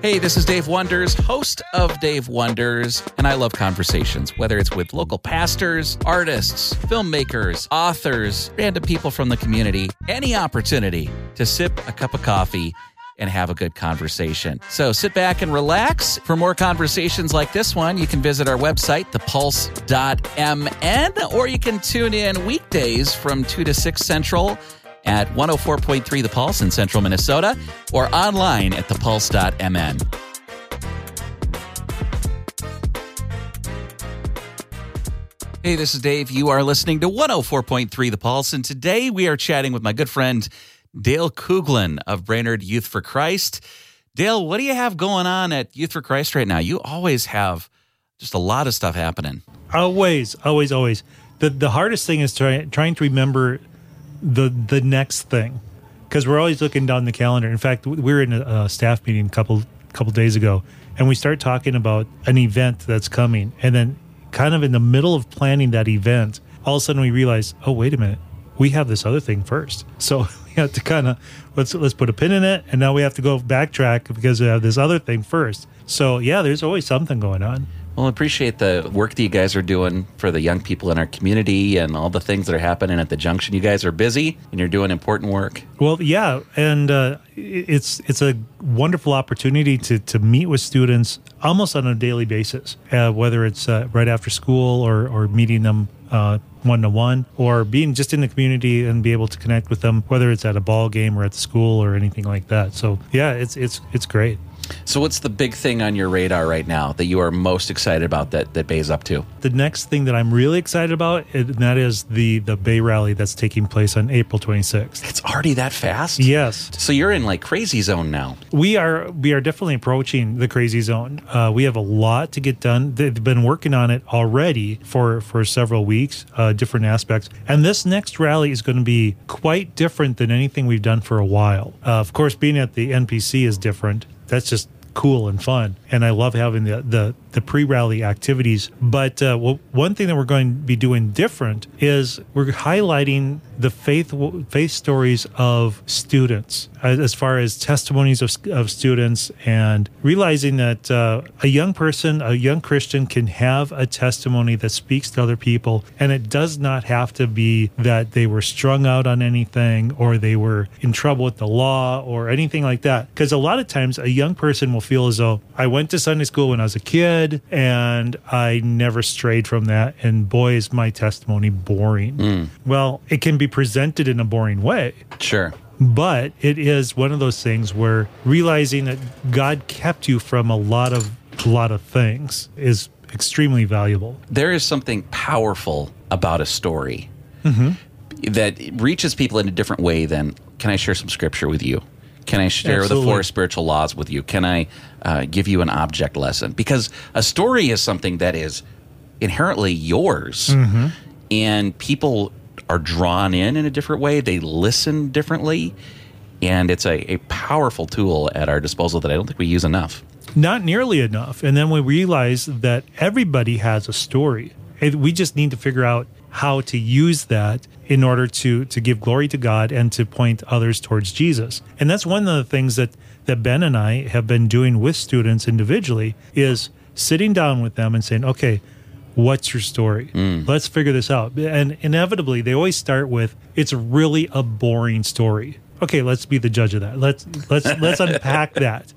Hey, this is Dave Wonders, host of Dave Wonders, and I love conversations, whether it's with local pastors, artists, filmmakers, authors, random people from the community, any opportunity to sip a cup of coffee and have a good conversation. So sit back and relax. For more conversations like this one, you can visit our website, thepulse.mn, or you can tune in weekdays from 2 to 6 Central at 104.3 The Pulse in central Minnesota or online at thepulse.mn. Hey, this is Dave. You are listening to 104.3 The Pulse, and today we are chatting with my good friend Dale Kuglin of Brainerd Youth for Christ. Dale, what do you have going on at Youth for Christ right now? You always have just a lot of stuff happening. Always, always, always. The the hardest thing is try, trying to remember the the next thing because we're always looking down the calendar. In fact, we were in a, staff meeting a couple couple days ago, and we start talking about an event that's coming, and then kind of in the middle of planning that event, all of a sudden we realize, oh wait a minute, we have this other thing first. So we have to kind of let's let's put a pin in it, and now we have to go backtrack because we have this other thing first. So yeah, there's always something going on. Well, I appreciate the work that you guys are doing for the young people in our community and all the things that are happening at the junction. You guys are busy and you're doing important work. Well, yeah, and uh, it's it's a wonderful opportunity to to meet with students almost on a daily basis, uh, whether it's uh, right after school or or meeting them one to one, or being just in the community and be able to connect with them, whether it's at a ball game or at the school or anything like that. So yeah, it's it's it's great. So, what's the big thing on your radar right now that you are most excited about that that Bay's up to? The next thing that I'm really excited about, and that is the the Bay rally that's taking place on April 26th. It's already that fast. Yes. So you're in like crazy zone now. We are we are definitely approaching the crazy zone. Uh, we have a lot to get done. They've been working on it already for for several weeks, uh, different aspects. And this next rally is going to be quite different than anything we've done for a while. Uh, of course, being at the NPC is different that's just cool and fun. And I love having the the, the pre rally activities. But uh, well, one thing that we're going to be doing different is we're highlighting the faith faith stories of students as far as testimonies of, of students and realizing that uh, a young person, a young Christian, can have a testimony that speaks to other people, and it does not have to be that they were strung out on anything or they were in trouble with the law or anything like that. Because a lot of times, a young person will feel as though I went to Sunday school when I was a kid and I never strayed from that, and boy, is my testimony boring. Mm. Well, it can be presented in a boring way. Sure. But it is one of those things where realizing that God kept you from a lot of a lot of things is extremely valuable. There is something powerful about a story mm-hmm. that reaches people in a different way than can I share some scripture with you? Can I share Absolutely. the four spiritual laws with you? Can I uh, give you an object lesson? Because a story is something that is inherently yours, mm-hmm. and people are drawn in in a different way. They listen differently, and it's a, a powerful tool at our disposal that I don't think we use enough. Not nearly enough. And then we realize that everybody has a story. We just need to figure out how to use that in order to to give glory to God and to point others towards Jesus. And that's one of the things that that Ben and I have been doing with students individually is sitting down with them and saying, "Okay, what's your story? Mm. Let's figure this out. And inevitably, they always start with, it's really a boring story. Okay, let's be the judge of that. Let's let's let's unpack that,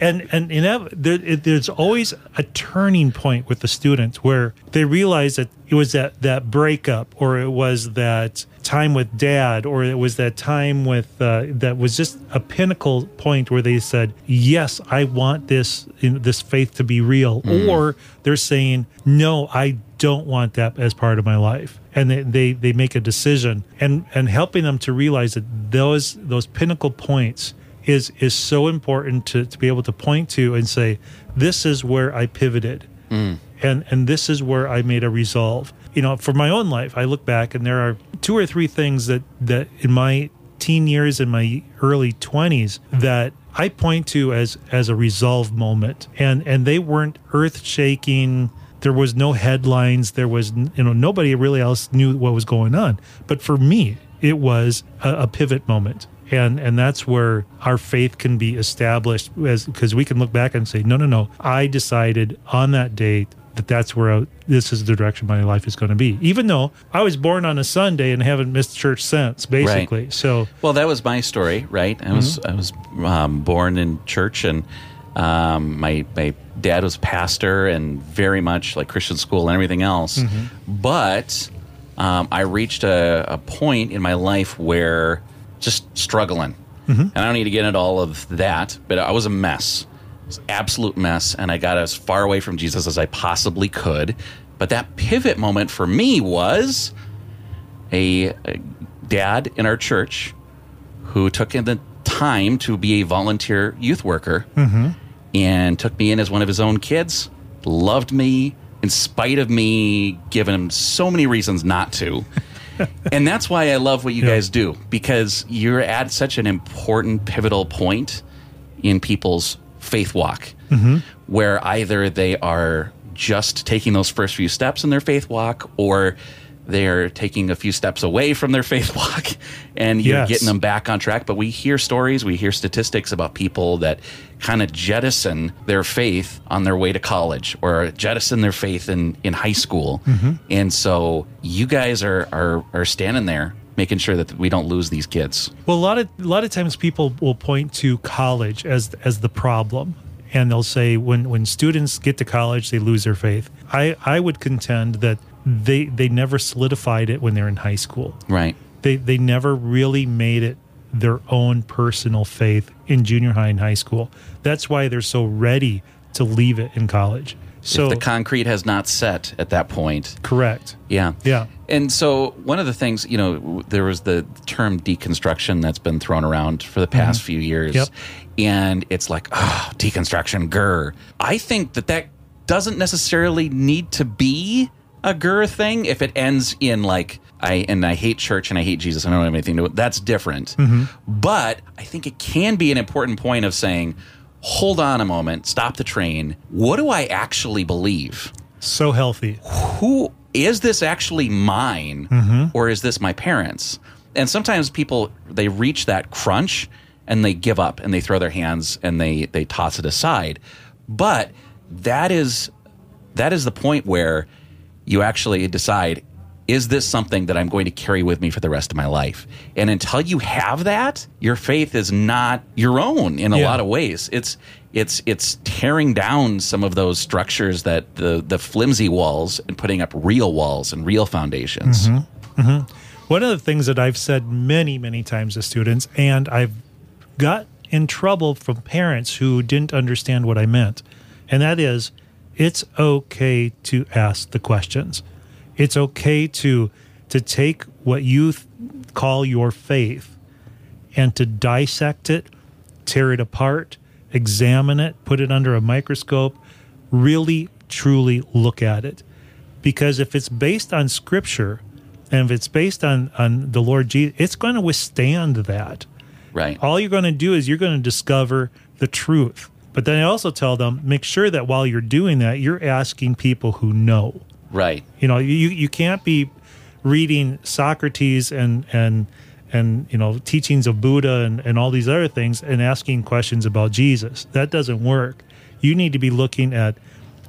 and and inev- there, it, there's always a turning point with the students where they realize that it was that that breakup, or it was that time with dad, or it was that time with uh, that was just a pinnacle point where they said, "Yes, I want this know, this faith to be real," mm. or they're saying, "No, I don't want that as part of my life," and they, they they make a decision, and and helping them to realize that those those pinnacle points is is so important to to be able to point to and say, "This is where I pivoted." Mm. And, and this is where I made a resolve you know, for my own life, I look back and there are two or three things that that in my teen years and my early 20s that I point to as as a resolve moment. And and they weren't earth-shaking. There was no headlines. There was you know nobody really else knew what was going on. But for me it was a, a pivot moment. And and that's where our faith can be established as because we can look back and say no no no. I decided on that date that that's where I, this is the direction my life is going to be. Even though i was born on a sunday and haven't missed church since basically. Right. so Well, that was my story, right? I was I was um, born in church, and um, my my dad was pastor, and very much like Christian school and everything else. But um, I reached a, a point in my life where just struggling, and I don't need to get into all of that, but I was a mess, it was an absolute mess, and I got as far away from Jesus as I possibly could. But that pivot moment for me was a, a dad in our church who took in the time to be a volunteer youth worker mm-hmm. and took me in as one of his own kids, loved me in spite of me giving him so many reasons not to. and that's why I love what you guys do because you're at such an important pivotal point in people's faith walk where either they are just taking those first few steps in their faith walk or they're taking a few steps away from their faith walk and you're Yes. getting them back on track. But we hear stories, we hear statistics about people that kind of jettison their faith on their way to college or jettison their faith in, in high school. Mm-hmm. And so you guys are, are, are standing there making sure that we don't lose these kids. Well, a lot of a lot of times people will point to college as as the problem, and they'll say when when students get to college they lose their faith. I I would contend that they they never solidified it when they're in high school. Right. They they never really made it their own personal faith in junior high and high school. That's why they're so ready to leave it in college. So if the concrete has not set at that point. correct. Yeah. Yeah. And so one of the things, you know, there was the term deconstruction that's been thrown around for the past mm-hmm. few years. Yep. And it's like, oh, deconstruction, grr. I think that that doesn't necessarily need to be a grr thing if it ends in like, I and I hate church and I hate Jesus. And I don't have anything to do with That's different. Mm-hmm. But I think it can be an important point of saying, hold on a moment, stop the train. What do I actually believe? So healthy. who is this actually mine Mm-hmm. or is this my parents and sometimes people they reach that crunch and they give up and they throw their hands and they they toss it aside but that is that is the point where you actually decide is this something that I'm going to carry with me for the rest of my life? And until you have that, your faith is not your own in a Yeah. lot of ways. It's it's it's tearing down some of those structures that the the flimsy walls and putting up real walls and real foundations. Mm-hmm. Mm-hmm. One of the things that I've said many, many times to students, and I've got in trouble from parents who didn't understand what I meant, and that is it's okay to ask the questions. It's okay to to take what you th- call your faith and to dissect it, tear it apart, examine it, put it under a microscope, really truly look at it. Because if it's based on scripture and if it's based on, on the Lord Jesus, it's going to withstand that. Right. All you're going to do is you're going to discover the truth. But then I also tell them make sure that while you're doing that, you're asking people who know. Right. You know, you you can't be reading Socrates and and and you know teachings of Buddha and, and all these other things and asking questions about Jesus. That doesn't work. You need to be looking at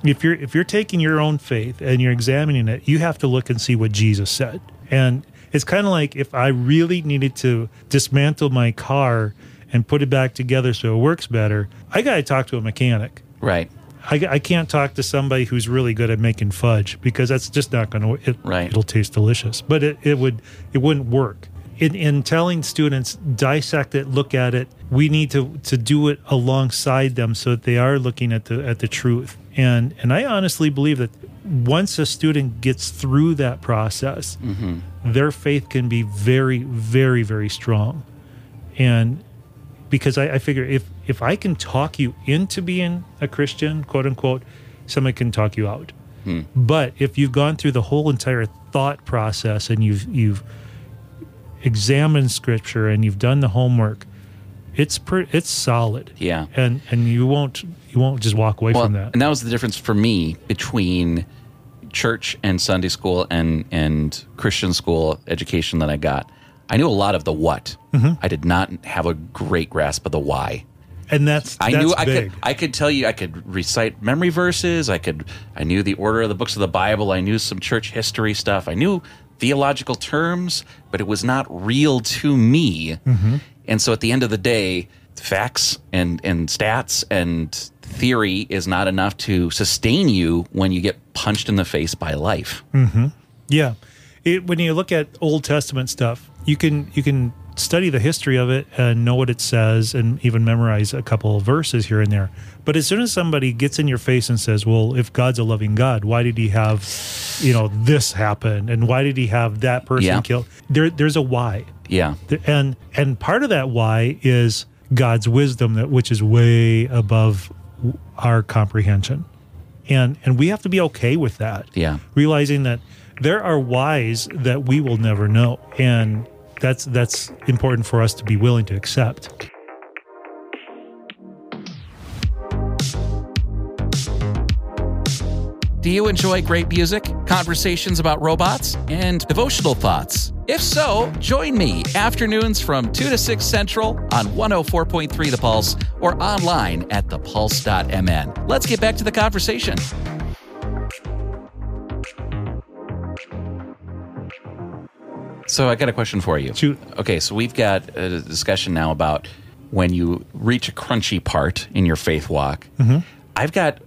if you're if you're taking your own faith and you're examining it, you have to look and see what Jesus said. And it's kind of like if I really needed to dismantle my car and put it back together so it works better, I got to talk to a mechanic. Right. I, I can't talk to somebody who's really good at making fudge because that's just not going to it, Right. it'll taste delicious. But it, it would it wouldn't work. In, in telling students dissect it look at it we need to to do it alongside them so that they are looking at the at the truth. And and i honestly believe that once a student gets through that process mm-hmm. their faith can be very very very strong. And because I, I figure if if I can talk you into being a Christian, quote unquote, someone can talk you out. Hmm. But if you've gone through the whole entire thought process and you've you've examined scripture and you've done the homework, it's per, it's solid. Yeah. and and you won't you won't just walk away Well, from that. and that was the difference for me between church and Sunday school and and Christian school education that I got. I knew a lot of the what. Mm-hmm. I did not have a great grasp of the why. And that's, I that's knew I big. could I could tell you I could recite memory verses. I could I knew the order of the books of the Bible. I knew some church history stuff. I knew theological terms, but it was not real to me. Mm-hmm. And so at the end of the day, facts and and stats and theory is not enough to sustain you when you get punched in the face by life. Yeah, it, when you look at Old Testament stuff, you can you can study the history of it and know what it says, and even memorize a couple of verses here and there. But as soon as somebody gets in your face and says, "Well, if God's a loving God, why did He have, you know, this happen, and why did He have that person Yeah. killed?" There, there's a why, Yeah. and and part of that why is God's wisdom, that which is way above our comprehension, and and we have to be okay with that Yeah. realizing that there are whys that we will never know and that's that's important for us to be willing to accept Do you enjoy great music, conversations about robots, and devotional thoughts? If so, join me afternoons from 2 to 6 Central on 104.3 The Pulse or online at thepulse.mn. Let's get back to the conversation. So, I got a question for you. Shoot. Okay, so we've got a discussion now about when you reach a crunchy part in your faith walk. Mm-hmm. I've got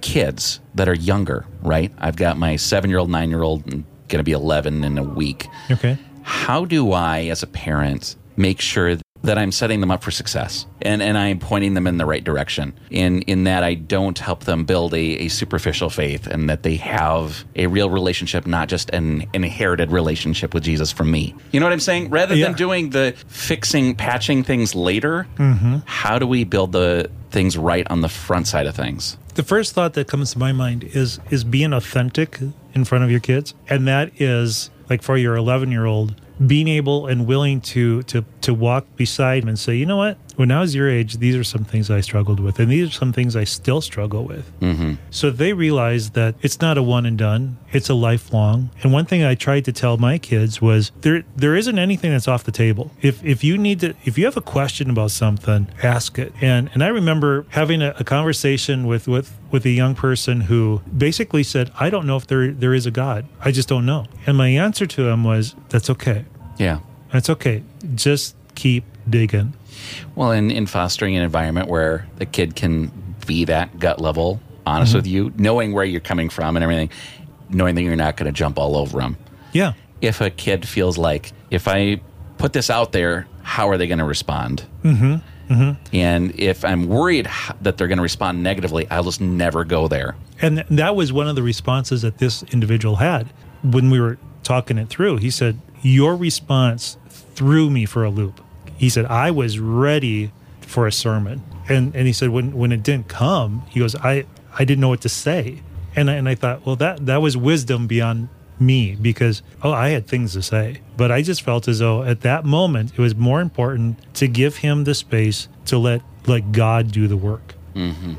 kids that are younger, right? I've got my seven year old, nine year old, going to be 11 in a week. okay How do I, as a parent, make sure that I'm setting them up for success and, and I'm pointing them in the right direction? In, in that I don't help them build a, a superficial faith and that they have a real relationship, not just an, inherited relationship with Jesus from me. You know what I'm saying? Rather Yeah. than doing the fixing, patching things later, mm-hmm. how do we build the things right on the front side of things? the first thought that comes to my mind is is being authentic in front of your kids and that is like for your 11 year old being able and willing to to to walk beside him and say you know what? When i was your age these are some things i struggled with and these are some things i still struggle with. Mm-hmm. so they realize that it's not a one and done. It's a lifelong. And one thing i tried to tell my kids was there there isn't anything that's off the table. If if you need to if you have a question about something ask it. And and i remember having a, a conversation with with with a young person who basically said i don't know if there there is a god. I just don't know. And my answer to him was that's okay. Yeah. That's okay just keep digging Well, in, in fostering an environment where the kid can be that gut level, honest with you, knowing where you're coming from and everything, knowing that you're not going to jump all over them. yeah If a kid feels like, if I put this out there, how are they going to respond? Mm-hmm. Mm-hmm. And if I'm worried that they're going to respond negatively, I'll just never go there. And that was one of the responses that this individual had when we were talking it through. He said, Your response threw me for a loop. He said, I was ready for a sermon. And, and he said, when, when it didn't come, he goes, I, I didn't know what to say. And I, and I thought, well, that, that was wisdom beyond me because, oh, I had things to say. But I just felt as though at that moment, it was more important to give him the space to let, let God do the work mm-hmm.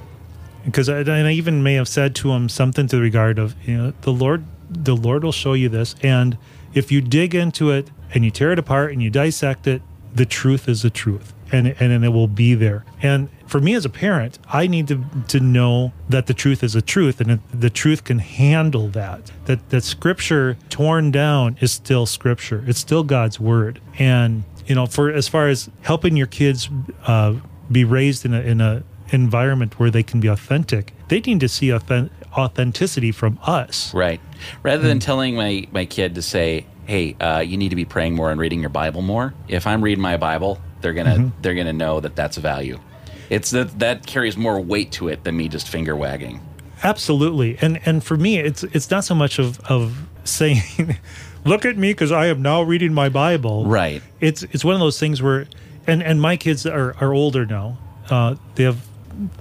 because I, and I even may have said to him something to the regard of you know the Lord the Lord will show you this and if you dig into it and you tear it apart and you dissect it the truth is the truth and and, and it will be there. And for me as a parent I need to to know that the truth is the truth and the truth can handle that that that scripture torn down is still scripture. It's still God's word. And you know for as far as helping your kids uh, be raised in a in a environment where they can be authentic they need to see authen- authenticity from us. Right. Rather than telling my, my kid to say, hey, uh, you need to be praying more and reading your Bible more, if I'm reading my Bible, they're going to they're gonna know that that's a value. It's that that carries more weight to it than me just finger wagging. absolutely and and for me it's it's not so much of of saying look at me because i am now reading my bible Right. it's it's one of those things where and and my kids are are older now uh they have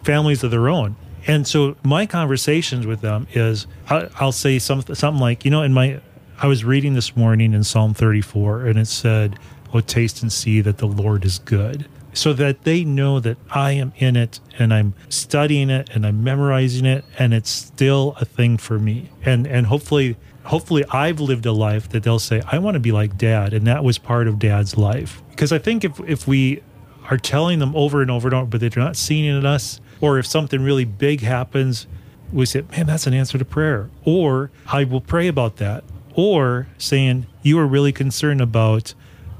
families of their own and so my conversations with them is I, i'll say something something like you know in my i was reading this morning in psalm 34 and it said oh taste and see that the lord is good so that they know that i am in it and i'm studying it and i'm memorizing it and it's still a thing for me and and hopefully hopefully I've lived a life that they'll say, I want to be like dad. And that was part of dad's life. Because I think if, if we are telling them over and over and over, but they're not seeing it in us, or if something really big happens, we say, man, that's an answer to prayer. Or I will pray about that. Or saying, you are really concerned about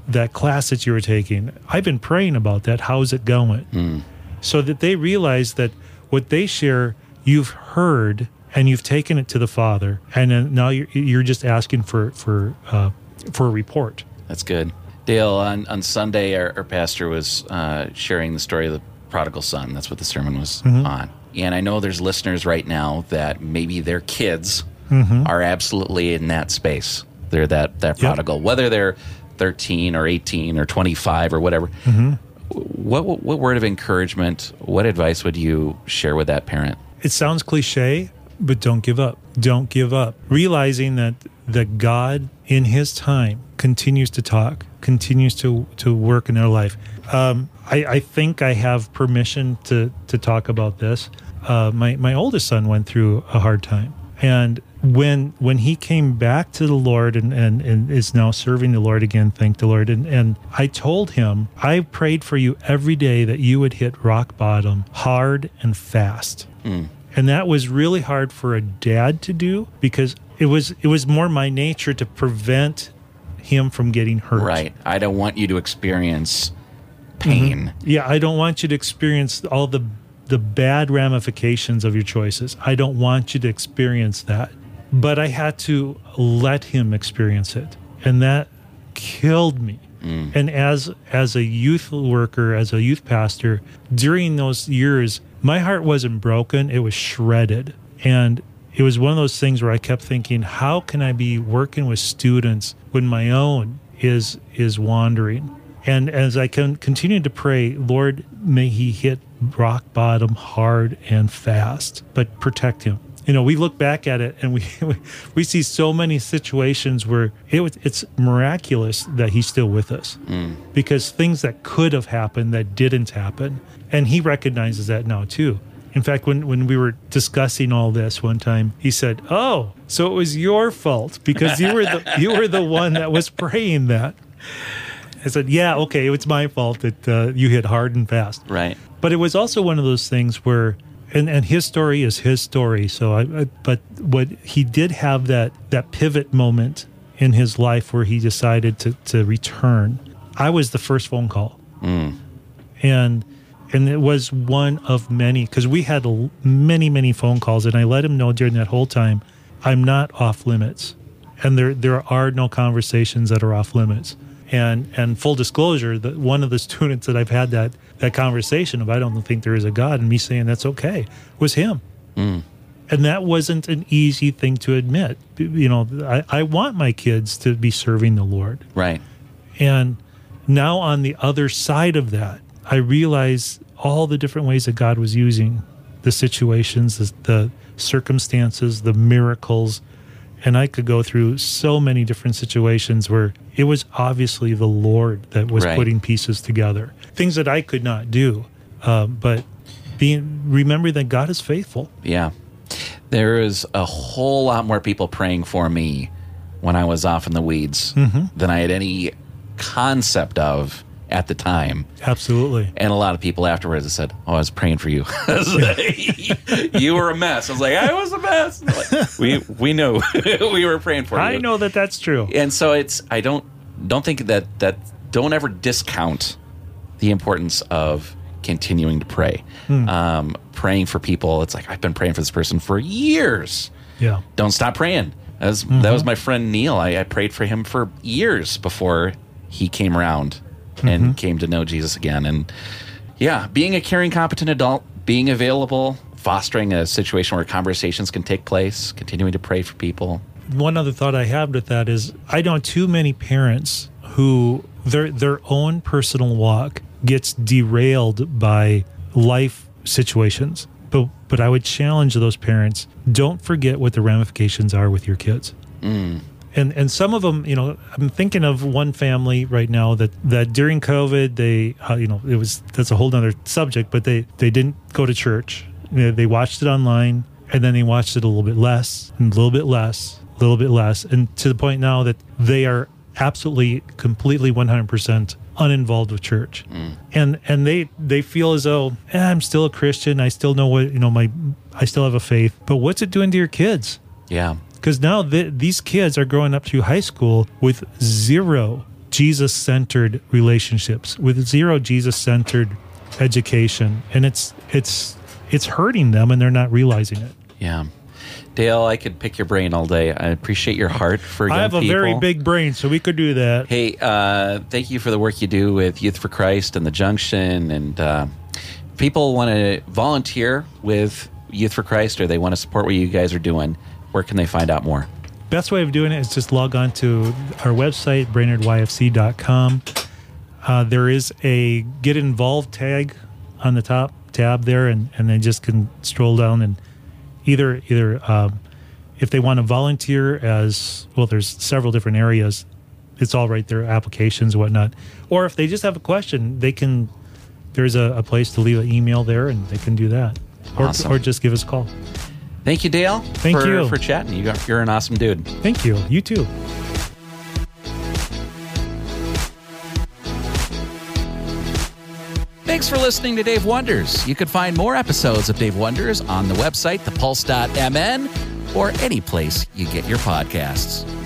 that class that you were taking. I've been praying about that. How's it going? Mm. So that they realize that what they share, you've heard and you've taken it to the Father, and now you're, you're just asking for for uh, for a report. That's good, Dale. On on Sunday, our, our pastor was uh, sharing the story of the prodigal son. That's what the sermon was mm-hmm. on. And I know there's listeners right now that maybe their kids mm-hmm. are absolutely in that space. They're that that prodigal, yep. whether they're 13 or 18 or 25 or whatever. Mm-hmm. What, what what word of encouragement, what advice would you share with that parent? It sounds cliche, but don't give up. Don't give up. Realizing that that God in his time continues to talk, continues to to work in their life. Um, I, I, think I have permission to to talk about this. Uh, my my oldest son went through a hard time, and when when he came back to the Lord and, and, and is now serving the Lord again, thank the Lord. And, and I told him, I prayed for you every day that you would hit rock bottom hard and fast. Mm. And that was really hard for a dad to do because it was it was more my nature to prevent him from getting hurt. Right. I don't want you to experience pain. Mm-hmm. Yeah, I don't want you to experience all the the bad ramifications of your choices. I don't want you to experience that. But I had to let him experience it. And that killed me. Mm. And as as a youth worker, as a youth pastor, during those years, my heart wasn't broken, it was shredded. And it was one of those things where I kept thinking, how can I be working with students when my own is is wandering? And as I can continue to pray, Lord, may he hit rock bottom hard and fast, but protect him. You know, we look back at it and we we see so many situations where it was, it's miraculous that he's still with us mm. because things that could have happened that didn't happen, and he recognizes that now too. In fact, when, when we were discussing all this one time, he said, "Oh, so it was your fault because you were the you were the one that was praying that." I said, "Yeah, okay, it's my fault that uh, you hit hard and fast." Right. But it was also one of those things where, and and his story is his story. So I, I but what he did have that that pivot moment in his life where he decided to to return. I was the first phone call, mm. and and it was one of many because we had many many phone calls, and I let him know during that whole time, I'm not off limits, and there there are no conversations that are off limits. And and full disclosure, that one of the students that I've had that that conversation of I don't think there is a God, and me saying that's okay was him. Mm. And that wasn't an easy thing to admit. You know, I, I want my kids to be serving the Lord. Right. And now on the other side of that, I realize all the different ways that God was using the situations, the, the circumstances, the miracles, and I could go through so many different situations where it was obviously the Lord that was right. putting pieces together, things that I could not do. Uh, but being remember that God is faithful. Yeah, there is a whole lot more people praying for me when I was off in the weeds mm-hmm. than I had any concept of at the time. Absolutely. And a lot of people afterwards have said, "Oh, I was praying for you. you were a mess." I was like, "I was a mess." Like, we we know we were praying for I you. I know that that's true. And so it's I don't don't think that that don't ever discount the importance of continuing to pray. Hmm. Um, praying for people. It's like I've been praying for this person for years. Yeah. Don't stop praying. That was, mm-hmm. that was my friend Neil. I, I prayed for him for years before he came around and mm-hmm. came to know Jesus again. And yeah, being a caring, competent adult, being available, fostering a situation where conversations can take place, continuing to pray for people. One other thought I have with that is I know too many parents who their their own personal walk gets derailed by life situations. But but I would challenge those parents, don't forget what the ramifications are with your kids. Mm and and some of them, you know, I'm thinking of one family right now that that during COVID, they, uh, you know, it was that's a whole other subject, but they they didn't go to church. They, they watched it online, and then they watched it a little bit less, and a little bit less, a little bit less, and to the point now that they are absolutely, completely, one hundred percent uninvolved with church, mm. and and they they feel as though eh, I'm still a Christian. I still know what you know. My I still have a faith, but what's it doing to your kids? Yeah, because now the, these kids are growing up through high school with zero Jesus centered relationships, with zero Jesus centered education, and it's it's it's hurting them, and they're not realizing it. Yeah. Dale, I could pick your brain all day. I appreciate your heart for I have a people. very big brain, so we could do that. Hey, uh, thank you for the work you do with Youth for Christ and the Junction. And uh, people want to volunteer with Youth for Christ or they want to support what you guys are doing. Where can they find out more? Best way of doing it is just log on to our website, brainerdyfc.com. Uh, there is a get involved tag on the top tab there, and, and they just can stroll down and either either um, if they want to volunteer as well, there's several different areas. It's all right there, applications, whatnot. Or if they just have a question, they can. There's a, a place to leave an email there, and they can do that, or, awesome. or just give us a call. Thank you, Dale. Thank for, you for chatting. You got, you're an awesome dude. Thank you. You too. Thanks for listening to Dave Wonders. You can find more episodes of Dave Wonders on the website, thepulse.mn, or any place you get your podcasts.